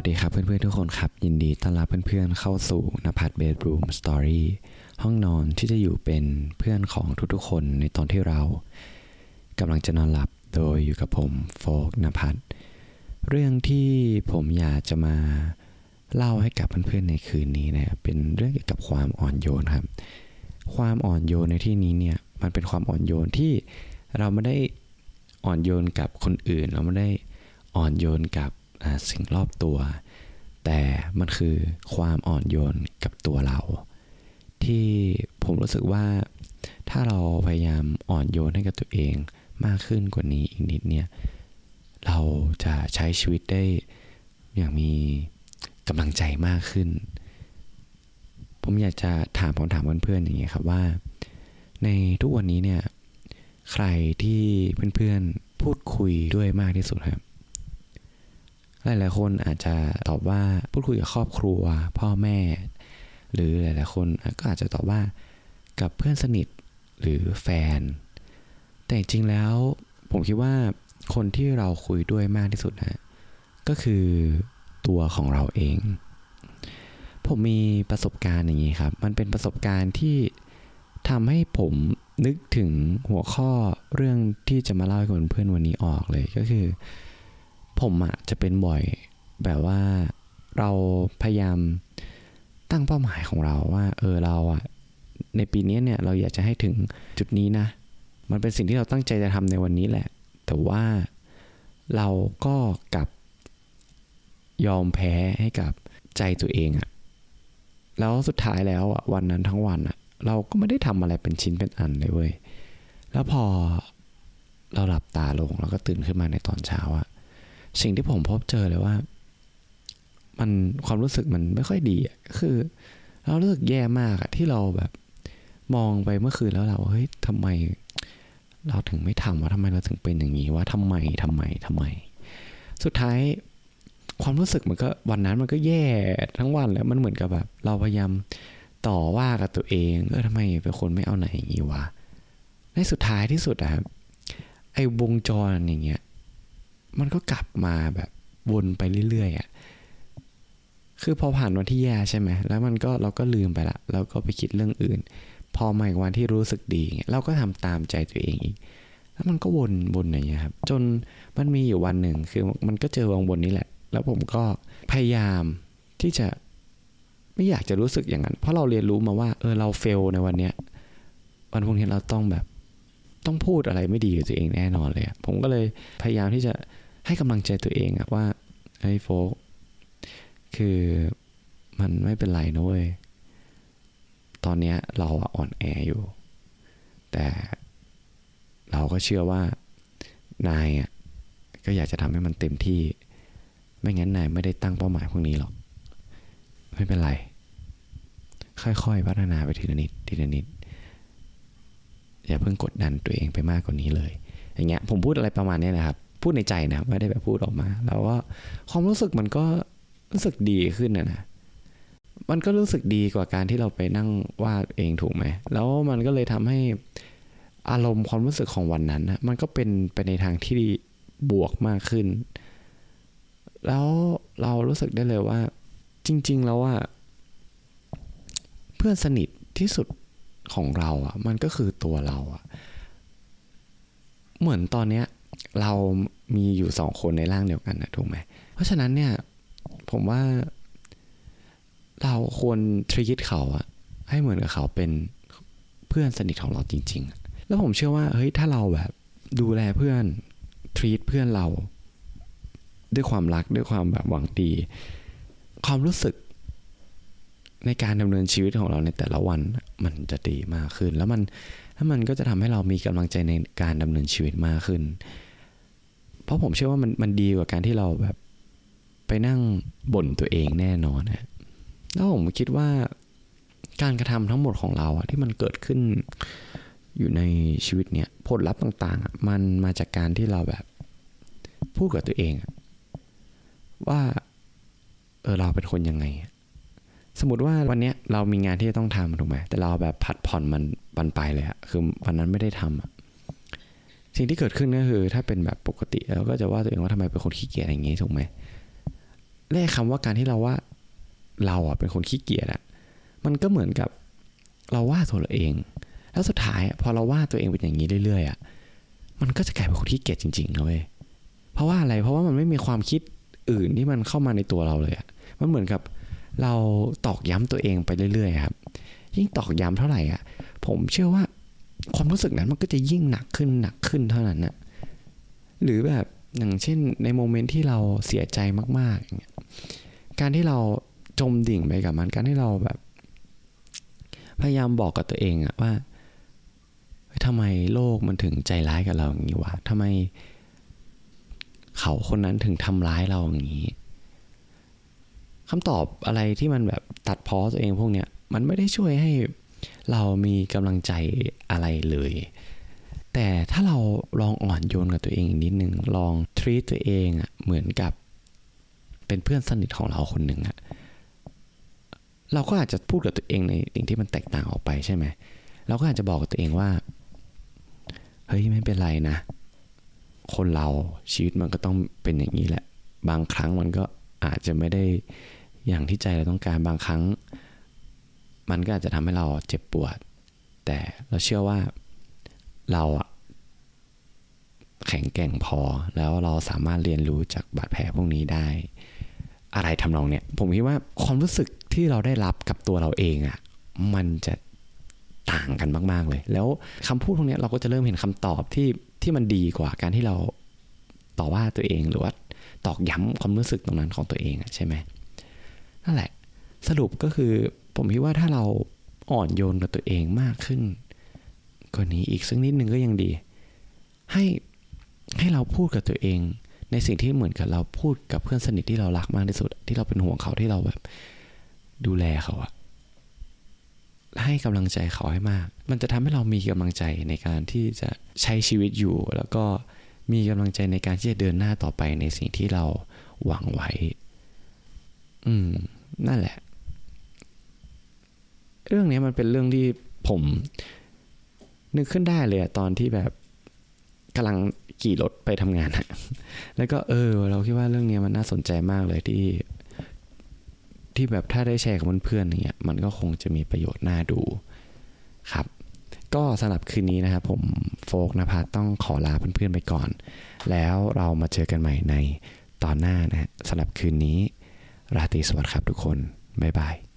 วัสดีครับเพื่อนๆทุกคนครับ ยินดีต้อนรับเพื่อนๆเข้าสู่นภัทรเบดรูมสตอรี่ห้องนอนที่จะอยู่เป็นเพื่อนของทุกๆคนในตอนที่เรากำลังจะนอนหลับโดยอยู่กับผมโฟกนภัทรเรื่องที่ผมอยากจะมาเล่าให้กับเพื่อนๆในคืนนี้นี่ยเป็นเรื่องเกี่ยวกับความอ่อนโยนครับ ความอ่อนโยนในที่นี้เนี่ยมันเป็นความอ่อนโยนที่เราไม่ได้อ่อนโยนกับคนอื่น เราไม่ได้อ่อนโยนกับ สิ่งรอบตัว แต่มันคือความอ่อนโยนกับตัวเรา ที่ผมรู้สึกว่าถ้าเราพยายามอ่อนโยนให้กับตัวเองมากขึ้นกว่านี้อีกนิดเนี่ยเราจะใช้ชีวิตได้อย่างมีกำลังใจมากขึ้น ผมอยากจะถามคำถามเพื่อนๆอย่างเงี้ยครับว่า ในทุกวันนี้เนี่ยใครที่เพื่อนๆพูดคุยด้วยมากที่สุดครับ หลายๆคนอาจจะตอบว่าพูดคุยกับครอบครัว พ่อแม่ หรือหลายๆคนก็อาจจะตอบว่ากับเพื่อนสนิทหรือแฟน แต่จริงแล้วผมคิดว่าคนที่เราคุยด้วยมากที่สุดนะก็คือตัวของเราเอง ผมมีประสบการณ์อย่างนี้ครับ มันเป็นประสบการณ์ที่ทำให้ผมนึกถึงหัวข้อเรื่องที่จะมาเล่าให้กับเพื่อนวันนี้ออกเลยก็คือ ผมอะจะเป็นบ่อยแบบว่าเราพยายามตั้งเป้าหมายของเราว่า เออเราอะในปีนี้เนี่ยเราอยากจะให้ถึงจุดนี้นะ มันเป็นสิ่งที่เราตั้งใจจะทำในวันนี้แหละ แต่ว่าเราก็กลับยอมแพ้ให้กับใจตัวเองอะแล้วสุดท้ายแล้วอะวันนั้นทั้งวันอะเราก็ไม่ได้ทำอะไรเป็นชิ้นเป็นอันเลยเว้ยแล้วพอเราหลับตาลงแล้วก็ตื่นขึ้นมาในตอนเช้าอะ สิ่งที่ผมพบเจอเลยว่า มันความรู้สึกมันไม่ค่อยดีคือ เรารู้สึกแย่มากอะที่เราแบบ มองไปเมื่อคืนแล้วเราเฮ้ยทำไม เราถึงไม่ทำวะทำไมเราถึงเป็นอย่างนี้วะทำไมทำไมทำไม สุดท้ายความรู้สึกมันก็วันนั้นมันก็แย่ทั้งวันแล้วมันเหมือนกับแบบ เราพยายามต่อว่ากับตัวเองเออทำไมเป็นคนไม่เอาไหนอย่างนี้วะในสุดท้ายที่สุดอะครับไอ้วงจรอย่างเงี้ย มันก็กลับมาแบบวนไปเรื่อยๆอะคือพอผ่านวันที่แย่ใช่ไหมแล้วมันก็เราก็ลืมไปละเราก็ไปคิดเรื่องอื่น พอมาอีกวันที่รู้สึกดีเราก็ทำตามใจตัวเองอีกแล้วมันก็วนวนอย่างเงี้ยครับ จนมันมีอยู่วันหนึ่งคือมันก็เจอวงบนนี้แหละ แล้วผมก็พยายามที่จะไม่อยากจะรู้สึกอย่างนั้น เพราะเราเรียนรู้มาว่าเออเราเฟลในวันเนี้ยวันพรุ่งนี้เราต้องแบบต้องพูดอะไรไม่ดีกับตัวเองแน่นอนเลย ผมก็เลยพยายามที่จะ ให้กำลังใจตัวเองอะว่าไอ้โฟกคือมันไม่เป็นไรนะเว้ย ตอนเนี้ยเราอ่อนแออยู่ แต่เราก็เชื่อว่านายอะก็อยากจะทำให้มันเต็มที่ ไม่งั้นนายไม่ได้ตั้งเป้าหมายพวกนี้หรอก ไม่เป็นไร ค่อยๆ พัฒนาไปทีละนิดทีละนิด อย่าเพิ่งกดดันตัวเองไปมากกว่านี้เลย อย่างเงี้ยผมพูดอะไรประมาณนี้นะครับ พูดในใจนะครับไม่ได้แบบพูดออกมา แล้วก็ความรู้สึกมันก็รู้สึกดีขึ้นนะนะมันก็รู้สึกดีกว่าการที่เราไปนั่งวาดเองถูกไหม แล้วมันก็เลยทำให้อารมณ์ความรู้สึกของวันนั้นนะมันก็เป็นไปในทางที่บวกมากขึ้น แล้วเรารู้สึกได้เลยว่า จริง ๆ แล้วว่า เพื่อนสนิทที่สุดของเราอะ มันก็คือตัวเราอะ เหมือนตอนเนี้ย เรามีอยู่สองคนในร่างเดียวกันนะถูกไหม เพราะฉะนั้นเนี่ย ผมว่า เราควรทรีตเขาอะให้เหมือนกับเขาเป็นเพื่อนสนิทของเราจริง ๆ แล้วผมเชื่อว่าเฮ้ยถ้าเราแบบดูแลเพื่อนทรีตเพื่อนเรา ด้วยความรักด้วยความแบบหวังดี ความรู้สึกในการดำเนินชีวิตของเราในแต่ละวันมันจะดีมากขึ้น แล้วมันแล้วมันก็จะทำให้เรามีกำลังใจในการดำเนินชีวิตมากขึ้น เพราะผมเชื่อว่ามันมันดีกว่าการที่เราแบบ ไปนั่งบ่นตัวเองแน่นอนนะแล้วผมคิดว่าการกระทำทั้งหมดของเราอะที่มันเกิดขึ้นอยู่ในชีวิตเนี่ยผลลัพธ์ต่างๆ มันมาจากการที่เราแบบพูดกับตัวเองว่าเออเราเป็นคนยังไง สมมติว่าวันเนี้ยเรามีงานที่จะต้องทำถูกไหมแต่เราแบบผัดผ่อนมันบันไปเลยอะคือวันนั้นไม่ได้ทำอะ สิ่งที่เกิดขึ้นก็คือ ถ้าเป็นแบบปกติเราก็จะว่าตัวเองว่าทำไมเป็นคนขี้เกียจอย่างงี้ถูกไหมและคำว่าการที่เราว่าเราอะเป็นคนขี้เกียจอะมันก็เหมือนกับเราว่าตัวเราเอง แล้วสุดท้ายพอเราว่าตัวเองเป็นอย่างนี้เรื่อยๆอะมันก็จะกลายเป็นคนขี้เกียจจริงๆนะเว้ยเพราะว่าอะไรเพราะว่ามันไม่มีความคิดอื่นที่มันเข้ามาในตัวเราเลยอะมันเหมือนกับเราตอกย้ำตัวเองไปเรื่อยๆครับ ยิ่งตอกย้ำเท่าไหร่อะผมเชื่อว่า ความรู้สึกนั้นมันก็จะยิ่งหนักขึ้นหนักขึ้นเท่านั้นนะหรือแบบอย่างเช่นในโมเมนต์ที่เราเสียใจมากๆอย่างเงี้ยการที่เราจมดิ่งไปกับมันการที่เราแบบ พยายามบอกกับตัวเองอะว่าทำไมโลกมันถึงใจร้ายกับเราอย่างนี้วะทำไม เขาคนนั้นถึงทำร้ายเราอย่างนี้คำตอบอะไรที่มันแบบตัดพ้อตัวเองพวกเนี้ยมันไม่ได้ช่วยให้ เรามีกำลังใจอะไรเลย แต่ถ้าเราลองอ่อนโยนกับตัวเองอีกนิดนึงลองทรีตตัวเองอะเหมือนกับเป็นเพื่อนสนิทของเราคนหนึ่งอะเราก็อาจจะพูดกับตัวเองในสิ่งที่มันแตกต่างออกไปใช่ไหมเราก็อาจจะบอกกับตัวเองว่า เฮ้ยไม่เป็นไรนะ คนเราชีวิตมันก็ต้องเป็นอย่างนี้แหละ บางครั้งมันก็อาจจะไม่ได้อย่างที่ใจเราต้องการบางครั้ง มันก็อาจจะทำให้เราเจ็บปวด แต่เราเชื่อว่าเราแข็งแกร่งพอ แล้วเราสามารถเรียนรู้จากบาดแผลพวกนี้ได้ อะไรทำนองเนี้ยผมคิดว่าความรู้สึกที่เราได้รับกับตัวเราเองอะมันจะต่างกันมาก ๆ เลย แล้วคำพูดพวกนี้เราก็จะเริ่มเห็นคำตอบที่ที่มันดีกว่าการที่เราต่อว่าตัวเองหรือว่าตอกย้ำความรู้สึกตรงนั้นของตัวเองอะใช่ไหมนั่นแหละ สรุปก็คือ ผมคิดว่าถ้าเราอ่อนโยนกับตัวเองมากขึ้นกว่านี้อีกสักนิดนึงก็ยังดี ให้ให้เราพูดกับตัวเอง ในสิ่งที่เหมือนกับเราพูดกับเพื่อนสนิทที่เรารักมากที่สุด ที่เราเป็นห่วงเขาที่เราแบบ ดูแลเขาอะให้กำลังใจเขาให้มาก มันจะทำให้เรามีกำลังใจในการที่จะใช้ชีวิตอยู่ แล้วก็มีกำลังใจในการที่จะเดินหน้าต่อไปในสิ่งที่เราหวังไว้ อืม นั่นแหละ เรื่องนี้มันเป็นเรื่องที่ผม นึกขึ้นได้เลยอะตอนที่แบบกำลังขี่รถไปทำงานแล้วก็เออ เราคิดว่าเรื่องนี้มันน่าสนใจมากเลยที่ ที่แบบถ้าได้แชร์กับเพื่อนๆอย่างเงี้ยมันก็คงจะมีประโยชน์น่าดูครับ ก็สำหรับคืนนี้นะครับผมโฟกนภาต้องขอลาเพื่อนๆไปก่อน แล้วเรามาเจอกันใหม่ในตอนหน้านะสำหรับคืนนี้ ราตรีสวัสดิ์ครับทุกคน บ๊ายบาย